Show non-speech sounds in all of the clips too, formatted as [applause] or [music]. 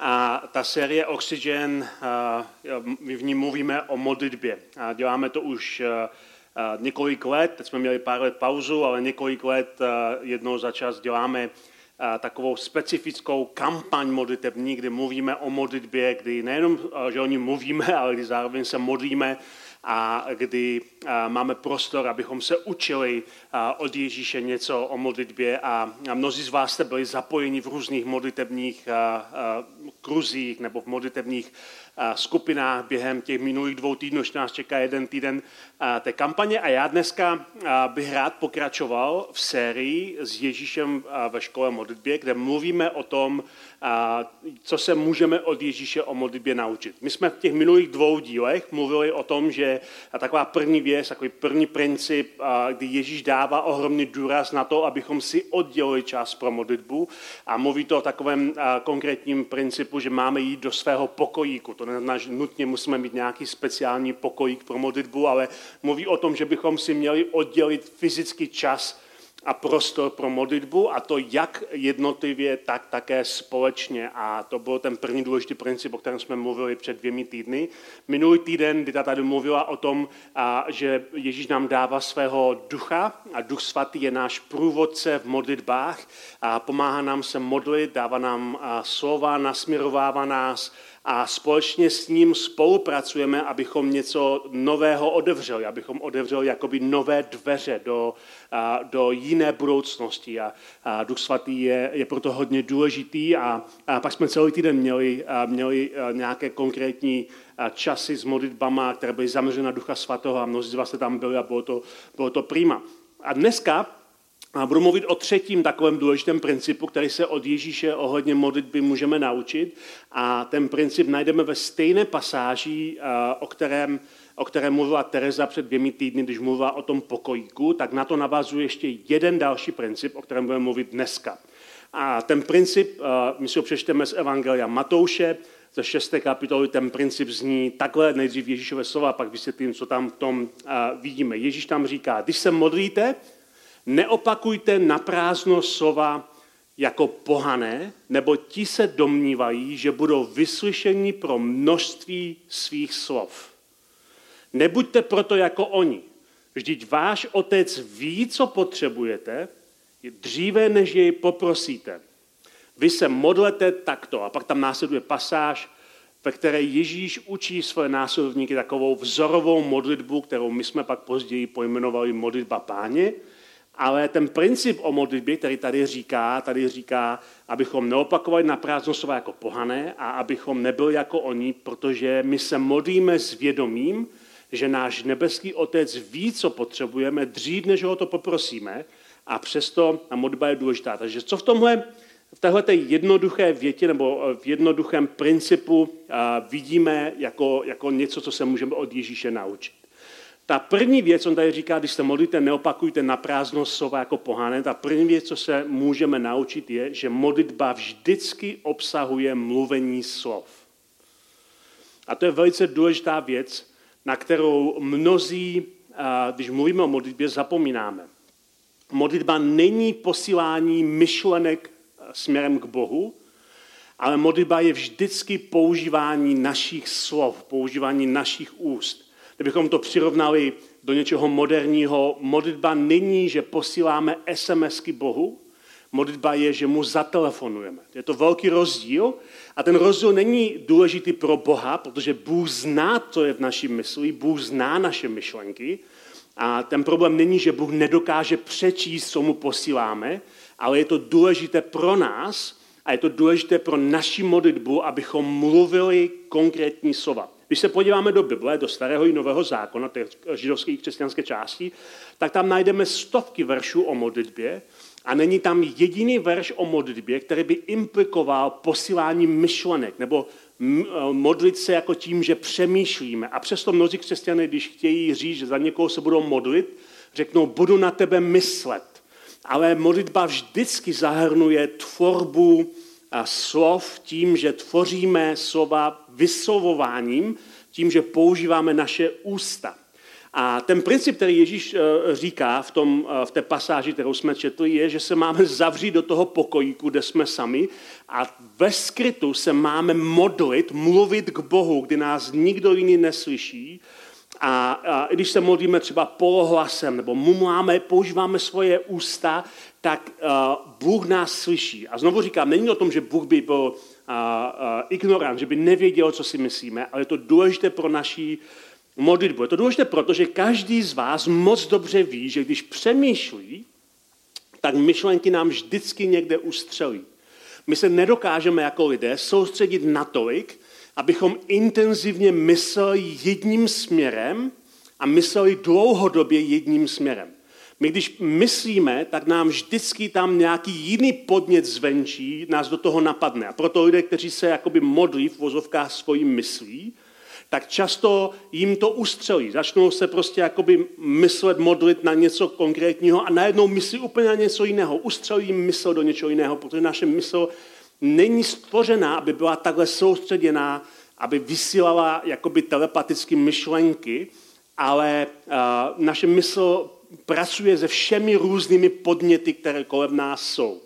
A ta série Oxygen, my v ní mluvíme o modlitbě. A děláme to už několik let, teď jsme měli pár let pauzu, ale několik let jednou za čas děláme takovou specifickou kampaň modlitební, kdy mluvíme o modlitbě, kdy nejenom, že o ní mluvíme, [laughs] ale kdy zároveň se modlíme a kdy máme prostor, abychom se učili od Ježíše něco o modlitbě a mnozí z vás jste byli zapojeni v různých modlitebních kruzích nebo v modlitebních skupinách během těch minulých dvou týdnů, ještě nás čeká jeden týden té kampaně. A já dneska bych rád pokračoval v sérii s Ježíšem ve škole modlitbě, kde mluvíme o tom, co se můžeme od Ježíše o modlitbě naučit. My jsme v těch minulých dvou dílech mluvili o tom, že taková první věc, takový první princip, kdy Ježíš dává ohromný důraz na to, abychom si oddělili čas pro modlitbu a mluví to o takovém konkrétním principu, že máme jít do svého pokojíku. To neznamená, že nutně musíme mít nějaký speciální pokojík pro modlitbu, ale mluví o tom, že bychom si měli oddělit fyzický čas a prostor pro modlitbu a to jak jednotlivě, tak také společně. A to byl ten první důležitý princip, o kterém jsme mluvili před dvěmi týdny. Minulý týden Dita tady mluvila o tom, že Ježíš nám dává svého ducha a duch svatý je náš průvodce v modlitbách a pomáhá nám se modlit, dává nám slova, nasměrovává nás, a společně s ním spolupracujeme, abychom něco nového odevřeli, abychom odevřeli jakoby nové dveře do, do jiné budoucnosti. A, a Duch Svatý je, je proto hodně důležitý a, a pak jsme celý týden měli, měli nějaké konkrétní časy s modlitbama, které byly zaměřené na Ducha Svatého a mnozí z vás jste tam byli a bylo to, bylo to prima. A dneska a budu mluvit o třetím takovém důležitém principu, který se od Ježíše ohledně modlitby můžeme naučit. A ten princip najdeme ve stejné pasáži, o kterém, o kterém mluvila Teresa před dvěmi týdny, když mluvila o tom pokojíku, tak na to navazuje ještě jeden další princip, o kterém budeme mluvit dneska. A ten princip, my si ho přečteme z Evangelia Matouše, ze šesté kapitoly ten princip zní takhle, nejdřív Ježíšové slova, pak vysvětlím, co tam v tom vidíme. Ježíš tam říká, když se modlíte, Neopakujte na prázdno slova jako pohané, nebo ti se domnívají, že budou vyslyšeni pro množství svých slov. Nebuďte proto jako oni. Vždyť váš otec ví, co potřebujete, dříve, než jej poprosíte. Vy se modlete takto. A pak tam následuje pasáž, ve které Ježíš učí své následovníky takovou vzorovou modlitbu, kterou my jsme pak později pojmenovali modlitba páně. Ale ten princip o modlitbě, který tady říká, tady říká, abychom neopakovali na prázdno slova jako pohané a abychom nebyli jako oni, protože my se modlíme s vědomím, že náš nebeský otec ví, co potřebujeme, dřív, než ho to poprosíme a přesto ta modlitba je důležitá. Takže co v tomhle, v téhle jednoduché větě nebo v jednoduchém principu vidíme jako, jako něco, co se můžeme od Ježíše naučit. Ta první věc, on tady říká, když se modlíte, neopakujte na prázdno slova jako pohané. Ta první věc, co se můžeme naučit, je, že modlitba vždycky obsahuje mluvení slov. A to je velice důležitá věc, na kterou mnozí, když mluvíme o modlitbě, zapomínáme. Modlitba není posílání myšlenek směrem k Bohu, ale modlitba je vždycky používání našich slov, používání našich úst. Kdybychom to přirovnali do něčeho moderního, modlitba není, že posíláme SMSky Bohu, modlitba je, že mu zatelefonujeme. Je to velký rozdíl a ten rozdíl není důležitý pro Boha, protože Bůh zná, co je v naší mysli, Bůh zná naše myšlenky a ten problém není, že Bůh nedokáže přečíst, co mu posíláme, ale je to důležité pro nás a je to důležité pro naši modlitbu, abychom mluvili konkrétní slova. Když se podíváme do Bible, do starého i nového zákona, té židovské i křesťanské části, tak tam najdeme stovky veršů o modlitbě a není tam jediný verš o modlitbě, který by implikoval posílání myšlenek nebo modlit se jako tím, že přemýšlíme. A přesto mnozí křesťané, když chtějí říct, že za někoho se budou modlit, řeknou, budu na tebe myslet. Ale modlitba vždycky zahrnuje tvorbu slov tím, že tvoříme slova vyslovováním, tím, že používáme naše ústa. A ten princip, který Ježíš eh, říká v, tom, eh, v té pasáži, kterou jsme četli, je, že se máme zavřít do toho pokojíku, kde jsme sami a ve skrytu se máme modlit, mluvit k Bohu, kdy nás nikdo jiný neslyší. A, a když se modlíme třeba polohlasem nebo mumláme, používáme svoje ústa, tak uh, Bůh nás slyší. A znovu říkám, není o tom, že Bůh by byl uh, uh, ignorant, že by nevěděl, co si myslíme, ale je to důležité pro naší modlitbu. Je to důležité, protože každý z vás moc dobře ví, že když přemýšlí, tak myšlenky nám vždycky někde ustřelí. My se nedokážeme jako lidé soustředit natolik, abychom intenzivně mysleli jedním směrem a mysleli dlouhodobě jedním směrem. My když myslíme, tak nám vždycky tam nějaký jiný podnět zvenčí nás do toho napadne. A proto lidé, kteří se jakoby modlí v vozovkách svojí myslí, tak často jim to ustřelí. Začnou se prostě jakoby myslet, modlit na něco konkrétního a najednou myslí úplně na něco jiného. Ustřelí jim mysl do něčeho jiného, protože naše mysl není stvořená, aby byla takhle soustředěná, aby vysílala jakoby telepatické myšlenky, ale uh, naše mysl pracuje se všemi různými podněty, které kolem nás jsou.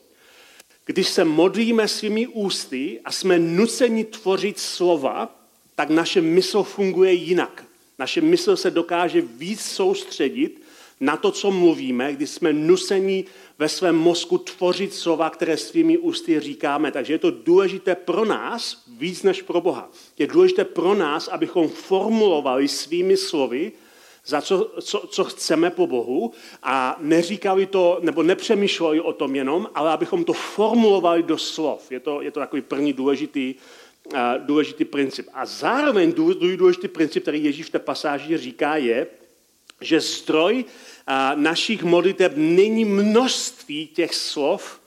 Když se modlíme svými ústy a jsme nuceni tvořit slova, tak naše mysl funguje jinak. Naše mysl se dokáže víc soustředit na to, co mluvíme, když jsme nuseni ve svém mozku tvořit slova, které svými ústy říkáme. Takže je to důležité pro nás víc než pro Boha. Je důležité pro nás, abychom formulovali svými slovy, za co, co, co chceme po Bohu a neříkali to, nebo nepřemýšleli o tom jenom, ale abychom to formulovali do slov. Je to, je to takový první důležitý důležitý princip. A zároveň důležitý princip, který Ježíš v té pasáži říká, je, že zdroj našich modliteb není množství těch slov,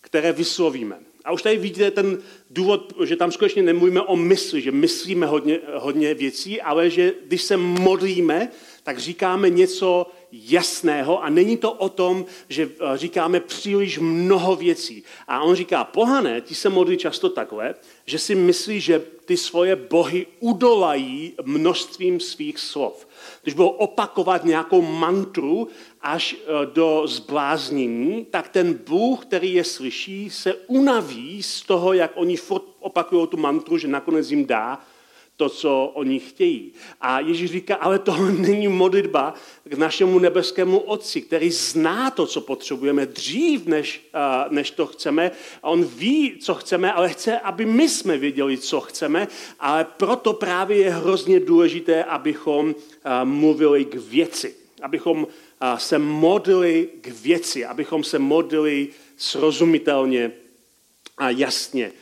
které vyslovíme. A už tady vidíte ten důvod, že tam skutečně nemluvíme o mysli, že myslíme hodně, hodně věcí, ale že když se modlíme, tak říkáme něco jasného a není to o tom, že eh, říkáme příliš mnoho věcí. A on říká, pohané, ti se modlí často takhle, že si myslí, že ty svoje bohy udolají množstvím svých slov. Když budou opakovat nějakou mantru až eh, do zbláznění, tak ten Bůh, který je slyší, se unaví z toho, jak oni opakují tu mantru, že nakonec jim dá to, co oni chtějí. A Ježíš říká, ale to není modlitba k našemu nebeskému Otci, který zná to, co potřebujeme dřív, než, než to chceme. A on ví, co chceme, ale chce, aby my jsme věděli, co chceme. Ale proto právě je hrozně důležité, abychom mluvili k věci. Abychom se modlili k věci, abychom se modlili srozumitelně a jasně.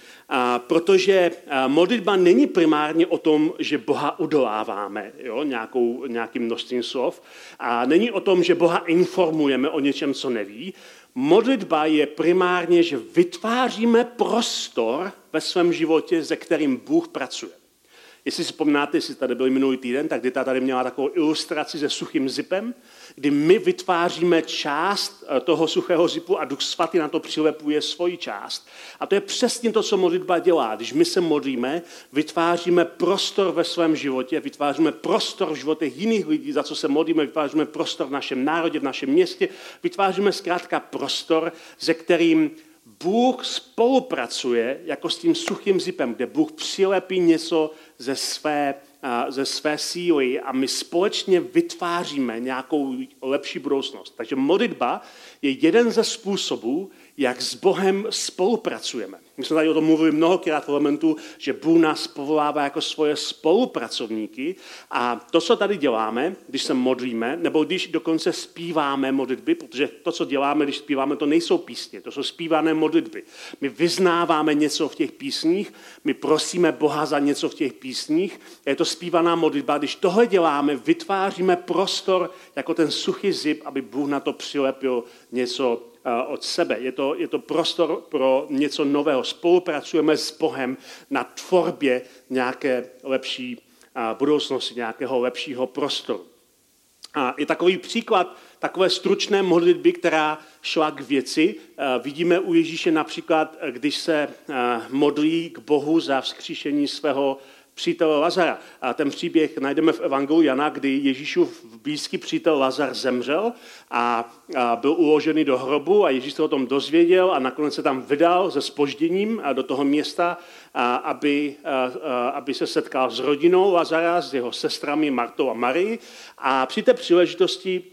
Protože modlitba není primárně o tom, že Boha udoláváme jo, nějakou, nějakým množstvím slov a není o tom, že Boha informujeme o něčem, co neví. Modlitba je primárně, že vytváříme prostor ve svém životě, se kterým Bůh pracuje. Jestli si vzpomínáte, jestli tady byli minulý týden, tak Dita tady měla takovou ilustraci se suchým zipem, kdy my vytváříme část eh, toho suchého zipu a Duch Svatý na to přilepuje svoji část. A to je přesně to, co modlitba dělá. Když my se modlíme, vytváříme prostor ve svém životě, vytváříme prostor v životech jiných lidí, za co se modlíme, vytváříme prostor v našem národě, v našem městě, vytváříme zkrátka prostor, ze kterým Bůh spolupracuje jako s tím suchým zipem, kde Bůh přilepí něco ze své, ze své síly a my společně vytváříme nějakou lepší budoucnost. Takže modlitba je jeden ze způsobů, jak s Bohem spolupracujeme. My jsme tady o tom mluvili mnohokrát v elementu, že Bůh nás povolává jako svoje spolupracovníky a to, co tady děláme, když se modlíme, nebo když dokonce zpíváme modlitby, protože to, co děláme, když zpíváme, to nejsou písně, to jsou zpívané modlitby. My vyznáváme něco v těch písních, my prosíme Boha za něco v těch písních, je to zpívaná modlitba. Když tohle děláme, vytváříme prostor jako ten suchý zip, aby Bůh na to přilepil něco od sebe. Je to, je to prostor pro něco nového. Spolupracujeme s Bohem na tvorbě nějaké lepší budoucnosti, nějakého lepšího prostoru. A je takový příklad takové stručné modlitby, která šla k věci. Vidíme u Ježíše například, když se modlí k Bohu za vzkříšení svého přítele Lazara. A ten příběh najdeme v Evangeliu Jana, kdy Ježíšův blízký přítel Lazar zemřel a, a byl uložený do hrobu a Ježíš se o tom dozvěděl a nakonec se tam vydal se spožděním do toho města, a, aby, a, aby se setkal s rodinou Lazara, s jeho sestrami Martou a Marii. A při té příležitosti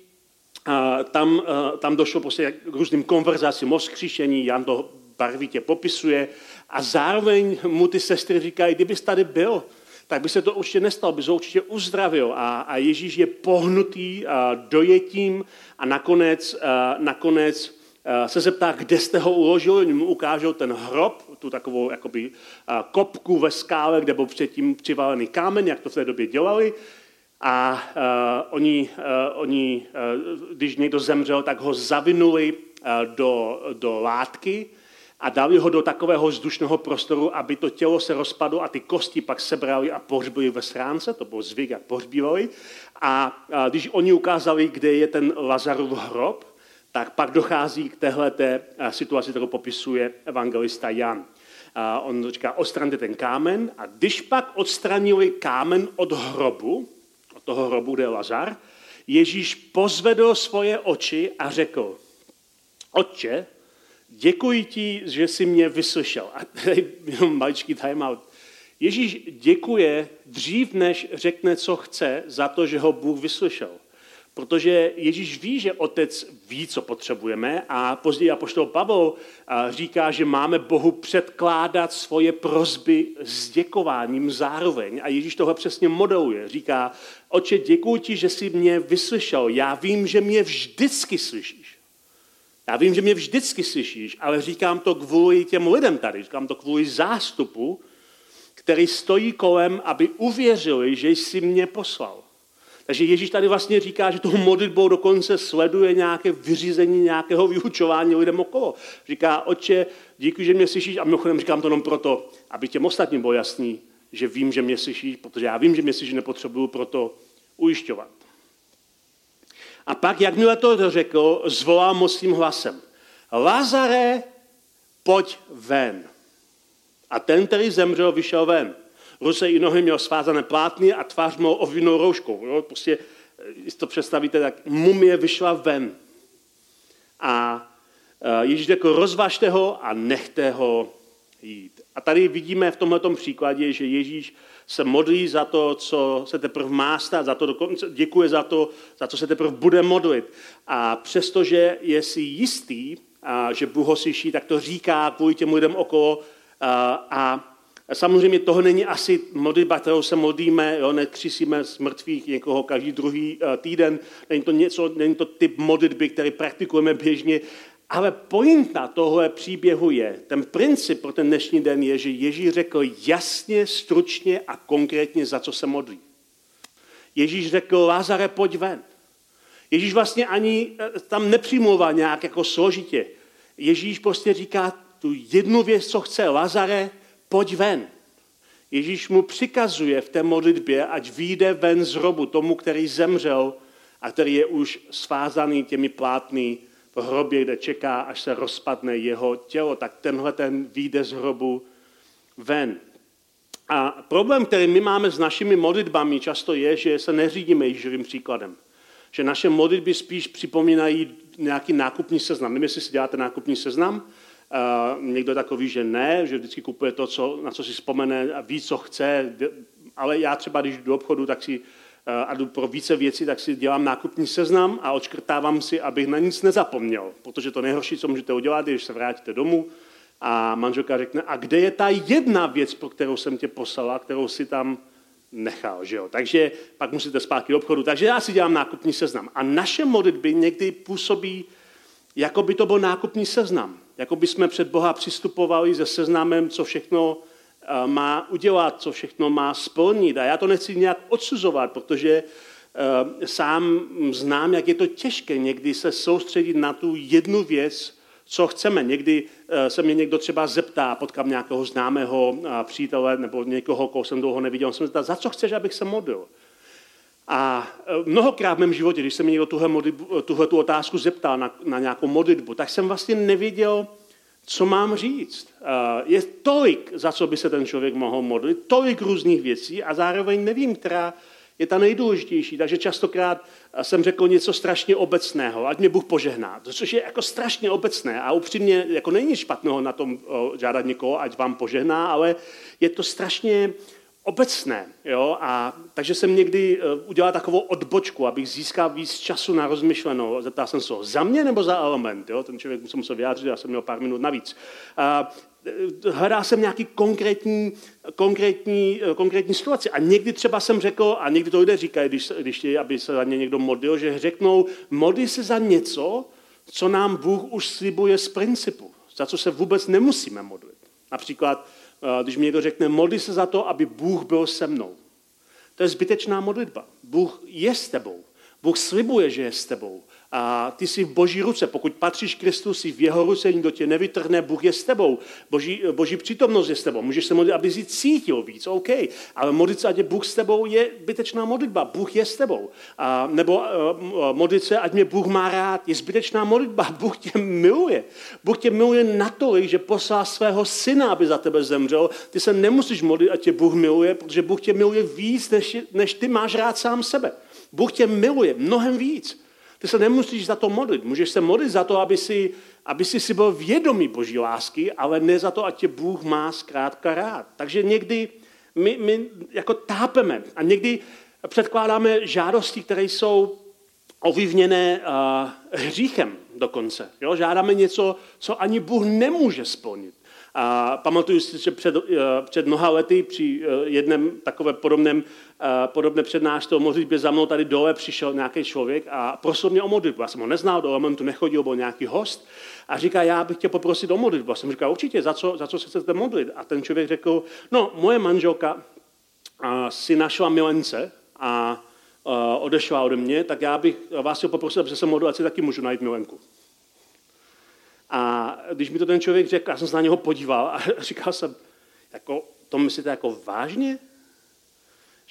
a, tam, a, tam došlo prostě k různým konverzacím o skříšení, Jan to barvitě popisuje a zároveň mu ty sestry říkají, kdybys tady byl, tak by se to určitě nestalo, by se určitě uzdravil. A, a Ježíš je pohnutý a, dojetím a nakonec, a, nakonec se zeptá, kde jste ho uložili, oni mu ukážou ten hrob, tu takovou jakoby, kopku ve skále, kde byl předtím přivalený kámen, jak to v té době dělali. A uh, oni, uh, oni uh, když někdo zemřel, tak ho zavinuli uh, do, do látky a dali ho do takového vzdušného prostoru, aby to tělo se rozpadlo a ty kosti pak sebrali a pohřbili ve schránce, to byl zvyk, jak pohřbívali. A, a když oni ukázali, kde je ten Lazarův hrob, tak pak dochází k téhle situaci, kterou popisuje evangelista Jan. A on říká, odstraňte ten kámen a když pak odstranili kámen od hrobu, od toho hrobu, kde je Lazar, Ježíš pozvedl svoje oči a řekl, Otče, děkuji ti, že jsi mě vyslyšel. A tady jenom maličký time out. Ježíš děkuje dřív, než řekne, co chce, za to, že ho Bůh vyslyšel. Protože Ježíš ví, že otec ví, co potřebujeme a později apoštol Pavel říká, že máme Bohu předkládat svoje prozby s děkováním zároveň. A Ježíš tohle přesně modeluje. Říká, oče, děkuji ti, že jsi mě vyslyšel. Já vím, že mě vždycky slyšíš. Já vím, že mě vždycky slyšíš, ale říkám to kvůli těm lidem tady, říkám to kvůli zástupu, který stojí kolem, aby uvěřili, že jsi mě poslal. Takže Ježíš tady vlastně říká, že tou modlitbou dokonce sleduje nějaké vyřízení nějakého vyučování lidem okolo. Říká, oče, díky, že mě slyšíš a mimochodem říkám to jenom proto, aby těm ostatním bylo jasný, že vím, že mě slyšíš, protože já vím, že mě slyšíš, nepotřebuju proto ujišťovat. A pak, jakmile to řekl, zvolal mocným hlasem. Lazare, pojď ven. A ten, který zemřel, vyšel ven. Ruce i nohy měl svázané plátny a tvář měl ovinou rouškou. Jo? Prostě, když to představíte, tak mumie vyšla ven. A e, Ježíš řekl, rozvažte ho a nechte ho jít. A tady vidíme v tomto příkladě, že Ježíš se modlí za to, co se teprve má stát, za to dokonce děkuje za to, za co se teprve bude modlit. A přestože je si jistý, a, že Bůh ho slyší, tak to říká kvůli těm lidem okolo. A, a samozřejmě toho není asi modlitba, kterou se modlíme, jo, nekřisíme z mrtvých někoho každý druhý týden. Není to, něco, není to typ modlitby, který praktikujeme běžně, ale pointa tohle příběhu je, ten princip pro ten dnešní den je, že Ježíš řekl jasně, stručně a konkrétně, za co se modlí. Ježíš řekl, Lázare, pojď ven. Ježíš vlastně ani eh, tam nepřimlouvá nějak jako složitě. Ježíš prostě říká tu jednu věc, co chce. Lazare, pojď ven. Ježíš mu přikazuje v té modlitbě, ať vyjde ven z hrobu tomu, který zemřel a který je už svázaný těmi plátny hrobě, kde čeká, až se rozpadne jeho tělo, tak tenhle ten vyjde z hrobu ven. A problém, který my máme s našimi modlitbami, často je, že se neřídíme Ježíšovým příkladem. Že naše modlitby spíš připomínají nějaký nákupní seznam. Nevím, jestli si děláte nákupní seznam. Uh, někdo takový, že ne, že vždycky kupuje to, co, na co si vzpomene a ví, co chce. Ale já třeba, když jdu do obchodu, tak si a jdu pro více věcí, tak si dělám nákupní seznam a odškrtávám si, abych na nic nezapomněl. Protože to nejhorší, co můžete udělat, je, když se vrátíte domů a manželka řekne, a kde je ta jedna věc, pro kterou jsem tě poslala, kterou si tam nechal, že jo? Takže pak musíte zpátky do obchodu. Takže já si dělám nákupní seznam. A naše modlitby někdy působí, jako by to byl nákupní seznam. Jako by jsme před Boha přistupovali se seznamem, co všechno má udělat, co všechno má splnit. A já to nechci nějak odsuzovat, protože sám znám, jak je to těžké někdy se soustředit na tu jednu věc, co chceme. Někdy se mě někdo třeba zeptá, potkám nějakého známého přítele nebo někoho, koho jsem dlouho neviděl, on se mě zeptá, za co chceš, abych se modlil? A mnohokrát v mém životě, když se mě někdo tuhle, tuhle tu otázku zeptal na, na nějakou modlitbu, tak jsem vlastně nevěděl, co mám říct. E, je tolik, za co by se ten člověk mohl modlit, tolik různých věcí a zároveň nevím, která je ta nejdůležitější. Takže častokrát jsem řekl něco strašně obecného, ať mě Bůh požehná, což je jako strašně obecné a upřímně jako není špatného na tom žádat někoho, ať vám požehná, ale je to strašně obecné. Jo? A, takže jsem někdy uh, udělal takovou odbočku, abych získal víc času na rozmyšlenou. Zeptal jsem se ho, za mě nebo za element? Jo? Ten člověk se vyjádřit, já jsem měl pár minut navíc. A, eh, hledal jsem nějaký konkrétní, konkrétní, eh, konkrétní situaci. A někdy třeba jsem řekl, a někdy to lidé říkají, když, když chtějí, aby se za ně někdo modlil, že řeknou, modli se za něco, co nám Bůh už slibuje z principu, za co se vůbec nemusíme modlit. Například Eh, když mi někdo řekne, modli se za to, aby Bůh byl se mnou. To je zbytečná modlitba. Bůh je s tebou. Bůh slibuje, že je s tebou. A ty jsi v boží ruce. Pokud patříš Kristu, jsi v jeho ruce, nikdo tě nevytrhne, Bůh je s tebou. Boží, boží přítomnost je s tebou. Můžeš se modlit, aby jsi cítil víc, OK. Ale modlit se, ať je Bůh s tebou, je zbytečná modlitba. Bůh je s tebou. A, nebo uh, modlit se, ať mě Bůh má rád, je zbytečná modlitba. [laughs] Bůh tě miluje. Bůh tě miluje natolik, že poslal svého syna, aby za tebe zemřel. Ty se nemusíš modlit, ať tě Bůh miluje, protože Bůh tě miluje víc, než, než ty máš rád sám sebe. Bůh tě miluje mnohem víc. Ty se nemusíš za to modlit. Můžeš se modlit za to, aby si, aby si, si byl vědomý Boží lásky, ale ne za to, ať tě Bůh má zkrátka rád. Takže někdy my, my jako tápeme a někdy předkládáme žádosti, které jsou ovlivněné uh, hříchem dokonce. Jo? Žádáme něco, co ani Bůh nemůže splnit. A pamatuju si, že před, uh, před mnoha lety při uh, jednom takovém podobném podobné přednášce o modlitbě za mnou tady dole přišel nějaký člověk a prosil mě o modlitbu. Já jsem ho neznal, do momentu nechodil, byl nějaký host a říká, já bych tě poprosit o modlitbu. Já jsem říkal, určitě, za co, za co se chcete modlit? A ten člověk řekl, no, moje manželka si našla milence a odešla ode mě, tak já bych vás chtěl poprosit, aby se modlil, ať si taky můžu najít milenku. A když mi to ten člověk řekl, já jsem se na něho podíval a [laughs] říkal jsem, jako, to myslíte jako vážně?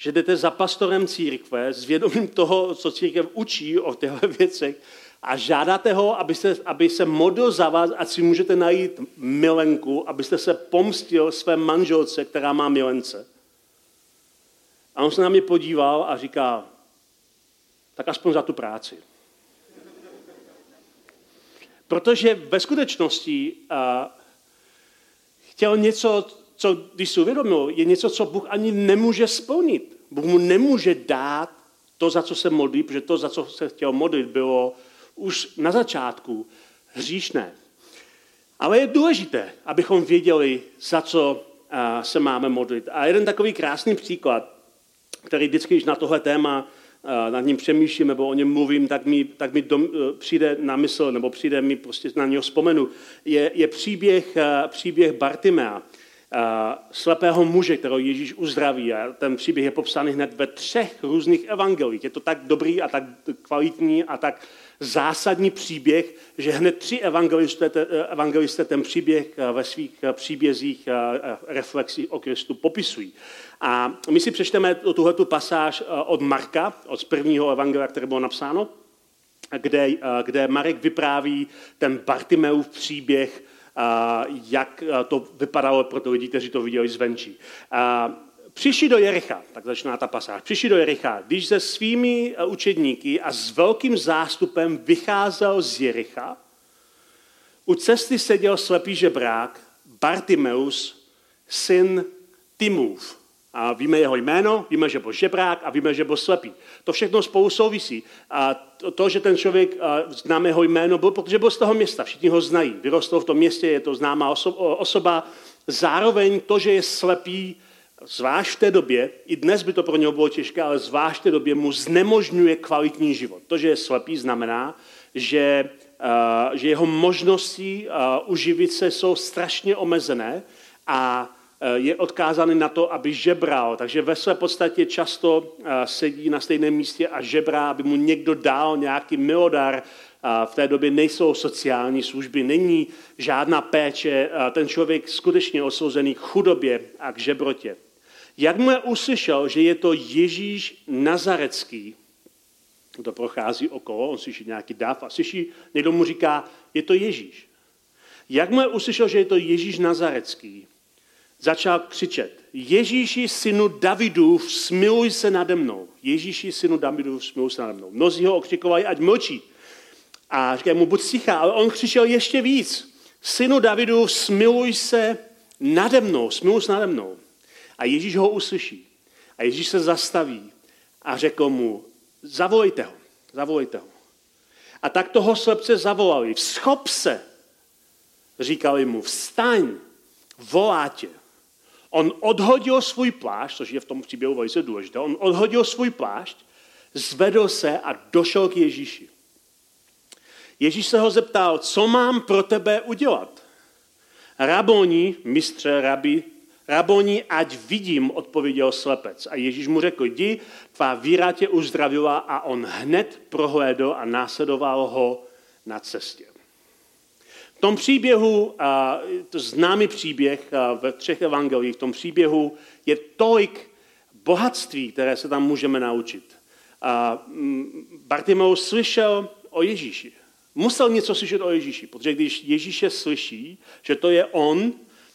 že jdete za pastorem církve s vědomím toho, co církev učí o těchto [laughs] věcech a žádáte ho, aby se, aby se modlil za vás, ať si můžete najít milenku, abyste se pomstil své manželce, která má milence. A on se na mě podíval a říká, tak aspoň za tu práci. Protože ve skutečnosti uh, chtěl něco, co, když si uvědomil, je něco, co Bůh ani nemůže splnit. Bůh mu nemůže dát to, za co se modlí, protože to, za co se chtěl modlit, bylo už na začátku hříšné. Ale je důležité, abychom věděli, za co se máme modlit. A jeden takový krásný příklad, který vždycky, když na tohle téma nad ním přemýšlím nebo o něm mluvím, tak mi, tak mi dom, e, přijde na mysl, nebo přijde mi prostě na něho vzpomenu, je, je příběh, příběh Bartimea slepého muže, kterého Ježíš uzdraví. A ten příběh je popsaný hned ve třech různých evangelích. Je to tak dobrý a tak kvalitní a tak zásadní příběh, že hned tři evangelisté, evangelisté ten příběh ve svých příbězích reflexích o Kristu popisují. A my si přečteme tuhletu pasáž od Marka, od prvního evangelia, které bylo napsáno, kde, kde Marek vypráví ten Bartimeův příběh, jak to vypadalo pro ty lidi, kteří to viděli zvenčí. Přišli do Jericha, tak začíná ta pasáž. Přišli do Jericha, když se svými e, učedníky a s velkým zástupem vycházel z Jericha, u cesty seděl slepý žebrák Bartimeus, syn Timův. A víme jeho jméno, víme, že byl žebrák a víme, že byl slepý. To všechno spolu souvisí. A to, to že ten člověk, známe jeho jméno, byl, protože byl z toho města, všichni ho znají. Vyrostl v tom městě, je to známá osoba. Zároveň to, že je slepý, zvlášť v té době, i dnes by to pro něho bylo těžké, ale zvlášť v té době mu znemožňuje kvalitní život. To, že je slepý, znamená, že, že jeho možnosti uživit se jsou strašně omezené a je odkázaný na to, aby žebral. Takže ve své podstatě často sedí na stejném místě a žebrá, aby mu někdo dal nějaký milodar. V té době nejsou sociální služby, není žádná péče. Ten člověk skutečně osouzený k chudobě a k žebrotě. Jakmile uslyšel, že je to Ježíš Nazarecký, to prochází okolo, on slyší nějaký dav a slyší, někdo mu říká, je to Ježíš. Jakmile uslyšel, že je to Ježíš Nazarecký, začal křičet, Ježíši, synu Davidu, smiluj se nade mnou. Ježíši, synu Davidu, smiluj se nade mnou. Mnozí ho okřikovali, ať mlčí. A říkají mu, buď sticha, ale on křičel ještě víc. Synu Davidu, smiluj se nade mnou, smiluj se nade mnou. A Ježíš ho uslyší. A Ježíš se zastaví a řekl mu, zavolejte ho, zavolejte ho. A tak toho slepce zavolali, vzchop se, říkali mu, vstaň, volá tě. On odhodil svůj plášť, což je v tom příběhu velice důležité, on odhodil svůj plášť, zvedl se a došel k Ježíši. Ježíš se ho zeptal, co mám pro tebe udělat? Raboni, mistře, rabi, Raboni, ať vidím, odpověděl slepec. A Ježíš mu řekl, jdi, tvá víra tě uzdravila a on hned prohlédl a následoval ho na cestě. V tom příběhu, to známý příběh ve třech evangelích, v tom příběhu je tolik bohatství, které se tam můžeme naučit. Bartimeus slyšel o Ježíši. Musel něco slyšet o Ježíši, protože když Ježíše slyší, že to je on,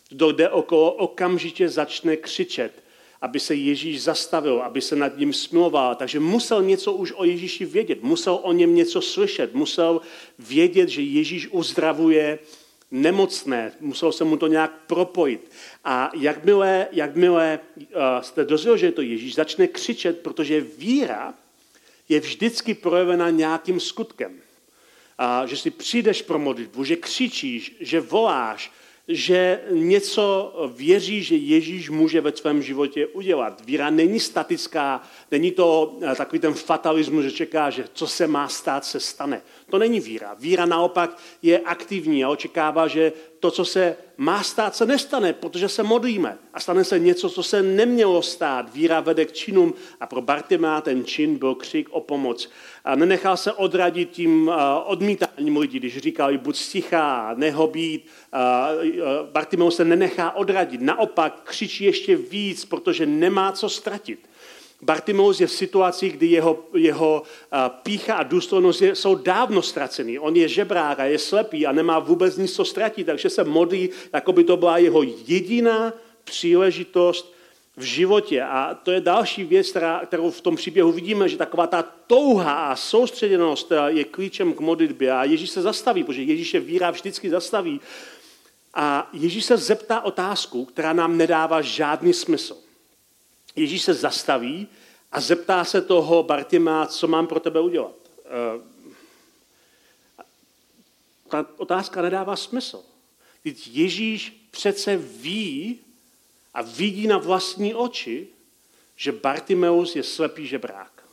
kdo jde okolo, okamžitě začne křičet, aby se Ježíš zastavil, aby se nad ním smiloval. Takže musel něco už o Ježíši vědět, musel o něm něco slyšet, musel vědět, že Ježíš uzdravuje nemocné, musel se mu to nějak propojit. A jakmile, jakmile uh, jste dozvěděli, že je to Ježíš, začne křičet, protože víra je vždycky projevena nějakým skutkem. A že si přijdeš pro modlitbu, že křičíš, že voláš, že něco věří, že Ježíš může ve tvém životě udělat. Víra není statická, není to eh, takový ten fatalismus, že čeká, že co se má stát, se stane. To není víra. Víra naopak je aktivní a očekává, že to, co se má stát, se nestane, protože se modlíme. A stane se něco, co se nemělo stát. Víra vede k činům a pro Bartimea ten čin byl křik o pomoc. A nenechal se odradit tím odmítáním lidí, když říkali, buď stichá, neho být. Bartimeus se nenechá odradit. Naopak křičí ještě víc, protože nemá co ztratit. Bartimeus je v situaci, kdy jeho, jeho pícha a důstojnost jsou dávno ztracený. On je žebrák a je slepý a nemá vůbec nic co ztratit, takže se modlí, jako by to byla jeho jediná příležitost v životě. A to je další věc, kterou v tom příběhu vidíme, že taková ta touha a soustředěnost je klíčem k modlitbě. A Ježíš se zastaví, protože Ježíš je víra vždycky zastaví. A Ježíš se zeptá otázku, která nám nedává žádný smysl. Ježíš se zastaví a zeptá se toho Bartima, co mám pro tebe udělat. Eh, ta otázka nedává smysl. Teď Ježíš přece ví a vidí na vlastní oči, že Bartimeus je slepý žebrák.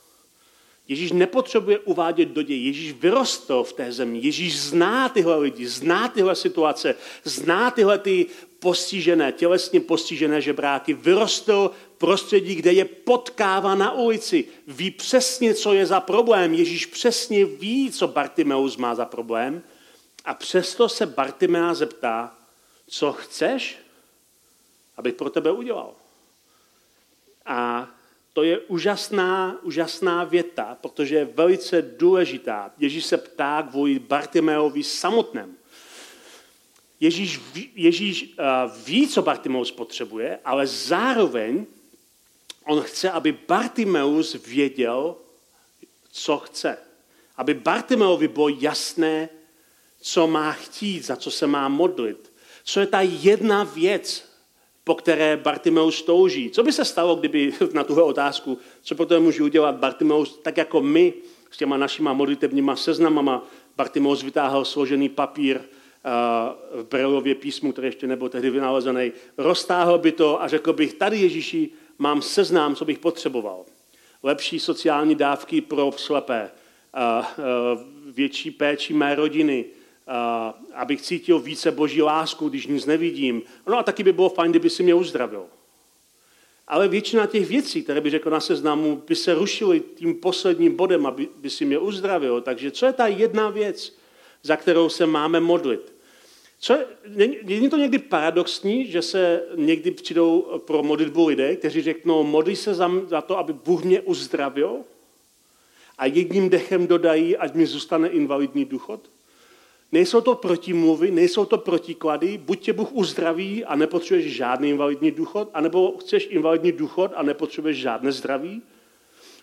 Ježíš nepotřebuje uvádět do děje. Ježíš vyrostl v té zemi. Ježíš zná tyhle lidi, zná tyhle situace, zná tyhle ty postižené, tělesně postižené žebráky. Vyrostl v prostředí, kde je potkává na ulici. Ví přesně, co je za problém. Ježíš přesně ví, co Bartimeus má za problém. A přesto se Bartimea zeptá, co chceš, abych pro tebe udělal. A to je úžasná, úžasná věta, protože je velice důležitá. Ježíš se ptá kvůli Bartimeovi samotnému. Ježíš, Ježíš uh, ví, co Bartimeus potřebuje, ale zároveň on chce, aby Bartimeus věděl, co chce. Aby Bartimeovi bylo jasné, co má chtít, za co se má modlit. Co je ta jedna věc, po které Bartimeus touží. Co by se stalo, kdyby [laughs] na tuhle otázku, co pro to může udělat Bartimeus, tak jako my s těma našima modlitebníma seznamama, Bartimeus vytáhl složený papír v Brailově písmu, který ještě nebyl tehdy vynalezený, roztáhl by to a řekl bych, tady Ježíši mám seznám, co bych potřeboval. Lepší sociální dávky pro slepé, větší péči mé rodiny, abych cítil více boží lásku, když nic nevidím. No a taky by bylo fajn, kdyby si mě uzdravil. Ale většina těch věcí, které by řekl na seznamu, by se rušily tím posledním bodem, aby by si mě uzdravil. Takže co je ta jedna věc, za kterou se máme modlit? Co je, není to někdy paradoxní, že se někdy přijdou pro modlitbu lidé, kteří řeknou, modlí se za, za to, aby Bůh mě uzdravil a jedním dechem dodají, ať mi zůstane invalidní důchod? Nejsou to protimluvy, nejsou to protiklady, buď tě Bůh uzdraví a nepotřebuješ žádný invalidní důchod, anebo chceš invalidní důchod a nepotřebuješ žádné zdraví.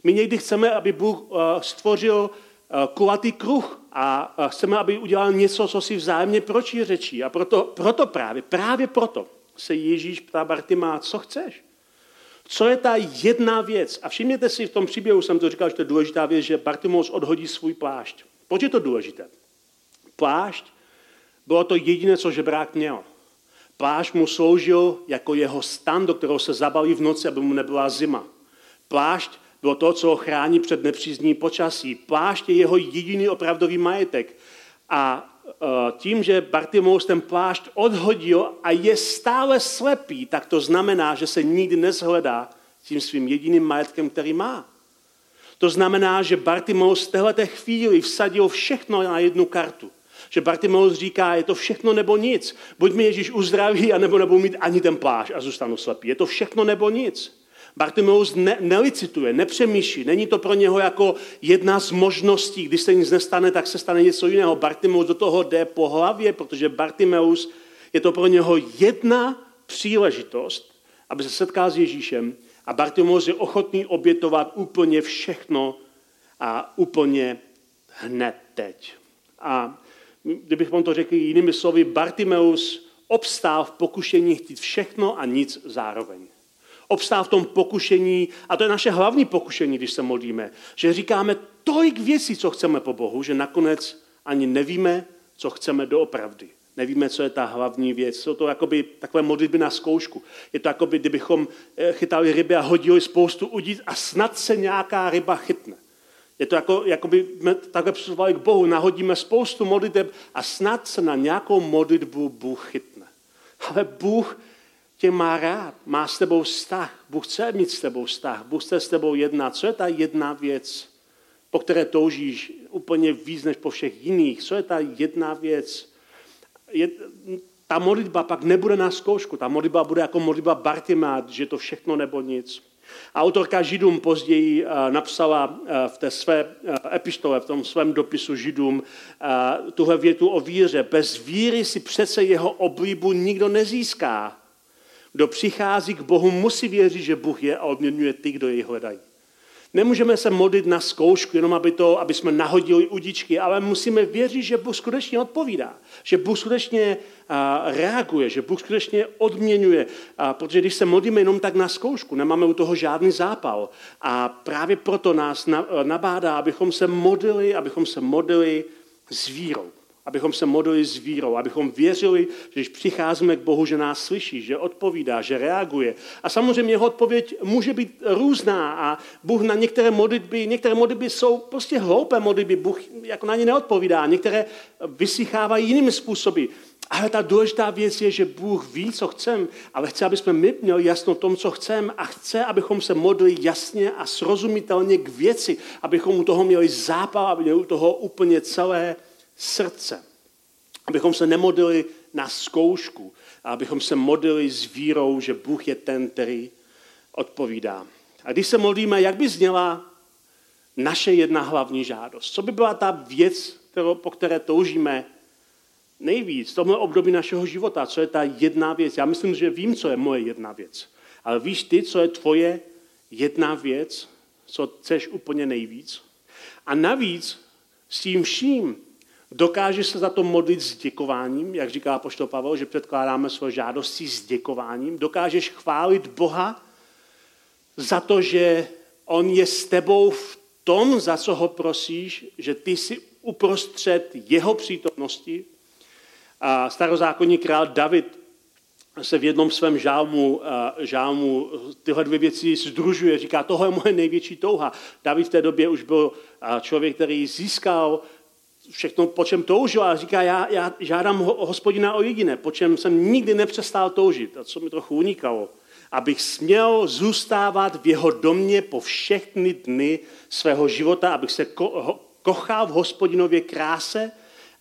My někdy chceme, aby Bůh eh, stvořil eh, kulatý kruh a chceme, aby udělal něco, co si vzájemně řečí. A proto, proto právě, právě proto se Ježíš ptá Bartima, co chceš? Co je ta jedna věc? A všimněte si, v tom příběhu jsem to říkal, že to je důležitá věc, že Bartimous odhodí svůj plášť. Proč je to důležité? Plášť bylo to jediné, co žebrák měl. Plášť mu sloužil jako jeho stan, do kterého se zabalí v noci, aby mu nebyla zima. Plášť bylo to, co ho chrání před nepřízní počasí. Plášť je jeho jediný opravdový majetek. A e, tím, že Bartimous ten plášť odhodil a je stále slepý, tak to znamená, že se nikdy nezhledá tím svým jediným majetkem, který má. To znamená, že Bartimous v této chvíli vsadil všechno na jednu kartu. Že Bartimeus říká, je to všechno nebo nic. Buď mi Ježíš uzdraví, anebo nebudu mít ani ten pláž a zůstanu slepý. Je to všechno nebo nic. Bartimeus ne, nelicituje, nepřemýšlí. Není to pro něho jako jedna z možností. Když se nic nestane, tak se stane něco jiného. Bartimeus do toho jde po hlavě, protože Bartimeus je to pro něho jedna příležitost, aby se setkal s Ježíšem a Bartimeus je ochotný obětovat úplně všechno a úplně hned teď. A kdybychom to řekli jinými slovy, Bartimeus obstál v pokušení chtít všechno a nic zároveň. Obstál v tom pokušení, a to je naše hlavní pokušení, když se modlíme, že říkáme tolik věcí, co chceme po Bohu, že nakonec ani nevíme, co chceme doopravdy. Nevíme, co je ta hlavní věc. Jsou to jakoby takové modlitby na zkoušku. Je to jako by, kdybychom eh, chytali ryby a hodili spoustu udít a snad se nějaká ryba chytne. Je to jako, jako by takhle přistupovali k Bohu, nahodíme spoustu modliteb a snad se na nějakou modlitbu Bůh chytne. Ale Bůh tě má rád, má s tebou vztah, Bůh chce mít s tebou vztah, Bůh chce s tebou jednat. Co je ta jedna věc, po které toužíš úplně víc než po všech jiných? Co je ta jedna věc? Je, ta modlitba pak nebude na zkoušku, ta modlitba bude jako modlitba Bartimát, že to všechno nebo nic. Autorka Židům později eh, napsala eh, v té své eh, epištole, v tom svém dopisu Židům, tuhle větu o víře. Bez víry si přece jeho oblíbu nikdo nezíská. Kdo přichází k Bohu, musí věřit, že Bůh je a odměňuje ty, kdo jej hledají. Nemůžeme se modlit na zkoušku, jenom aby, to, aby jsme nahodili udičky, ale musíme věřit, že Bůh skutečně odpovídá, že Bůh skutečně reaguje, že Bůh skutečně odměňuje, protože když se modlíme jenom tak na zkoušku, nemáme u toho žádný zápal. A právě proto nás nabádá, abychom se modlili, abychom se modlili s vírou abychom se modlili s vírou, abychom věřili, že když přicházíme k Bohu, že nás slyší, že odpovídá, že reaguje. A samozřejmě jeho odpověď může být různá a Bůh na některé modlitby, některé modlitby jsou prostě hloupé modlitby, Bůh jako na ně neodpovídá, některé vysychávají jinými způsoby. Ale ta důležitá věc je, že Bůh ví, co chceme, ale chce, aby jsme my měli jasno tom, co chceme a chce, abychom se modlili jasně a srozumitelně k věci, abychom u toho měli zápal, aby měli u toho úplně celé srdce. Abychom se nemodlili na zkoušku, abychom se modlili s vírou, že Bůh je ten, který odpovídá. A když se modlíme, jak by zněla naše jedna hlavní žádost? Co by byla ta věc, kterou, po které toužíme nejvíc v tomhle období našeho života? Co je ta jedna věc? Já myslím, že vím, co je moje jedna věc. Ale víš ty, co je tvoje jedna věc, co chceš úplně nejvíc? A navíc s tím vším Dokáže se za to modlit s děkováním, jak říká poštol Pavel, že předkládáme svoje žádosti s děkováním. Dokážeš chválit Boha za to, že On je s tebou v tom, za co ho prosíš, že ty jsi uprostřed jeho přítomnosti. A starozákonní král David se v jednom svém žálmu, žálmu tyhle dvě věci združuje. Říká, tohle je moje největší touha. David v té době už byl člověk, který získal všechno, po čem toužil a říká, já, já žádám hospodina o jediné, po čem jsem nikdy nepřestal toužit a co mi trochu unikalo, abych směl zůstávat v jeho domě po všechny dny svého života, abych se ko, kochal v hospodinově kráse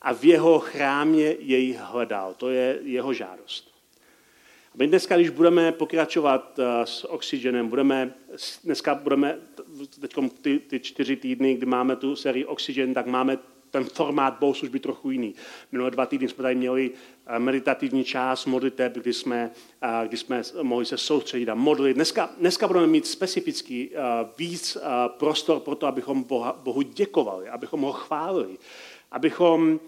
a v jeho chrámě jej hledal. To je jeho žádost. My dneska, když budeme pokračovat eh, s Oxygenem, budeme, dneska budeme, teď ty, ty čtyři týdny, kdy máme tu sérii Oxygen, tak máme ten formát bohoslužby trochu jiný. Minulé dva týdny jsme tady měli eh, meditativní část modliteb, kdy jsme, eh, kdy jsme mohli se soustředit a modlit. Dneska, dneska budeme mít specifický víc prostor pro to, abychom Boha, Bohu děkovali, abychom ho chválili, abychom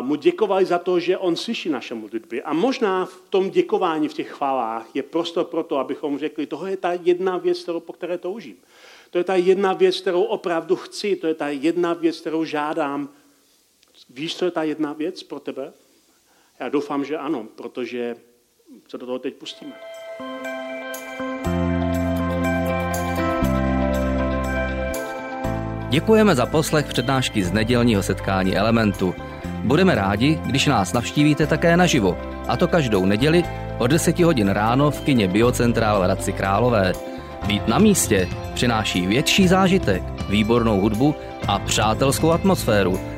mu děkovali za to, že on slyší naše modlitby. A možná v tom děkování, v těch chválách je prostor pro to, abychom řekli, tohle je ta jedna věc, kterou, po které toužím. To je ta jedna věc, kterou opravdu chci, to je ta jedna věc, kterou žádám. Víš, co je ta jedna věc pro tebe? Já doufám, že ano, protože se do toho teď pustíme. Děkujeme za poslech přednášky z nedělního setkání Elementu. Budeme rádi, když nás navštívíte také naživo, a to každou neděli od 10 hodin ráno v kině Biocentrál v Hradci Králové. Být na místě přináší větší zážitek, výbornou hudbu a přátelskou atmosféru.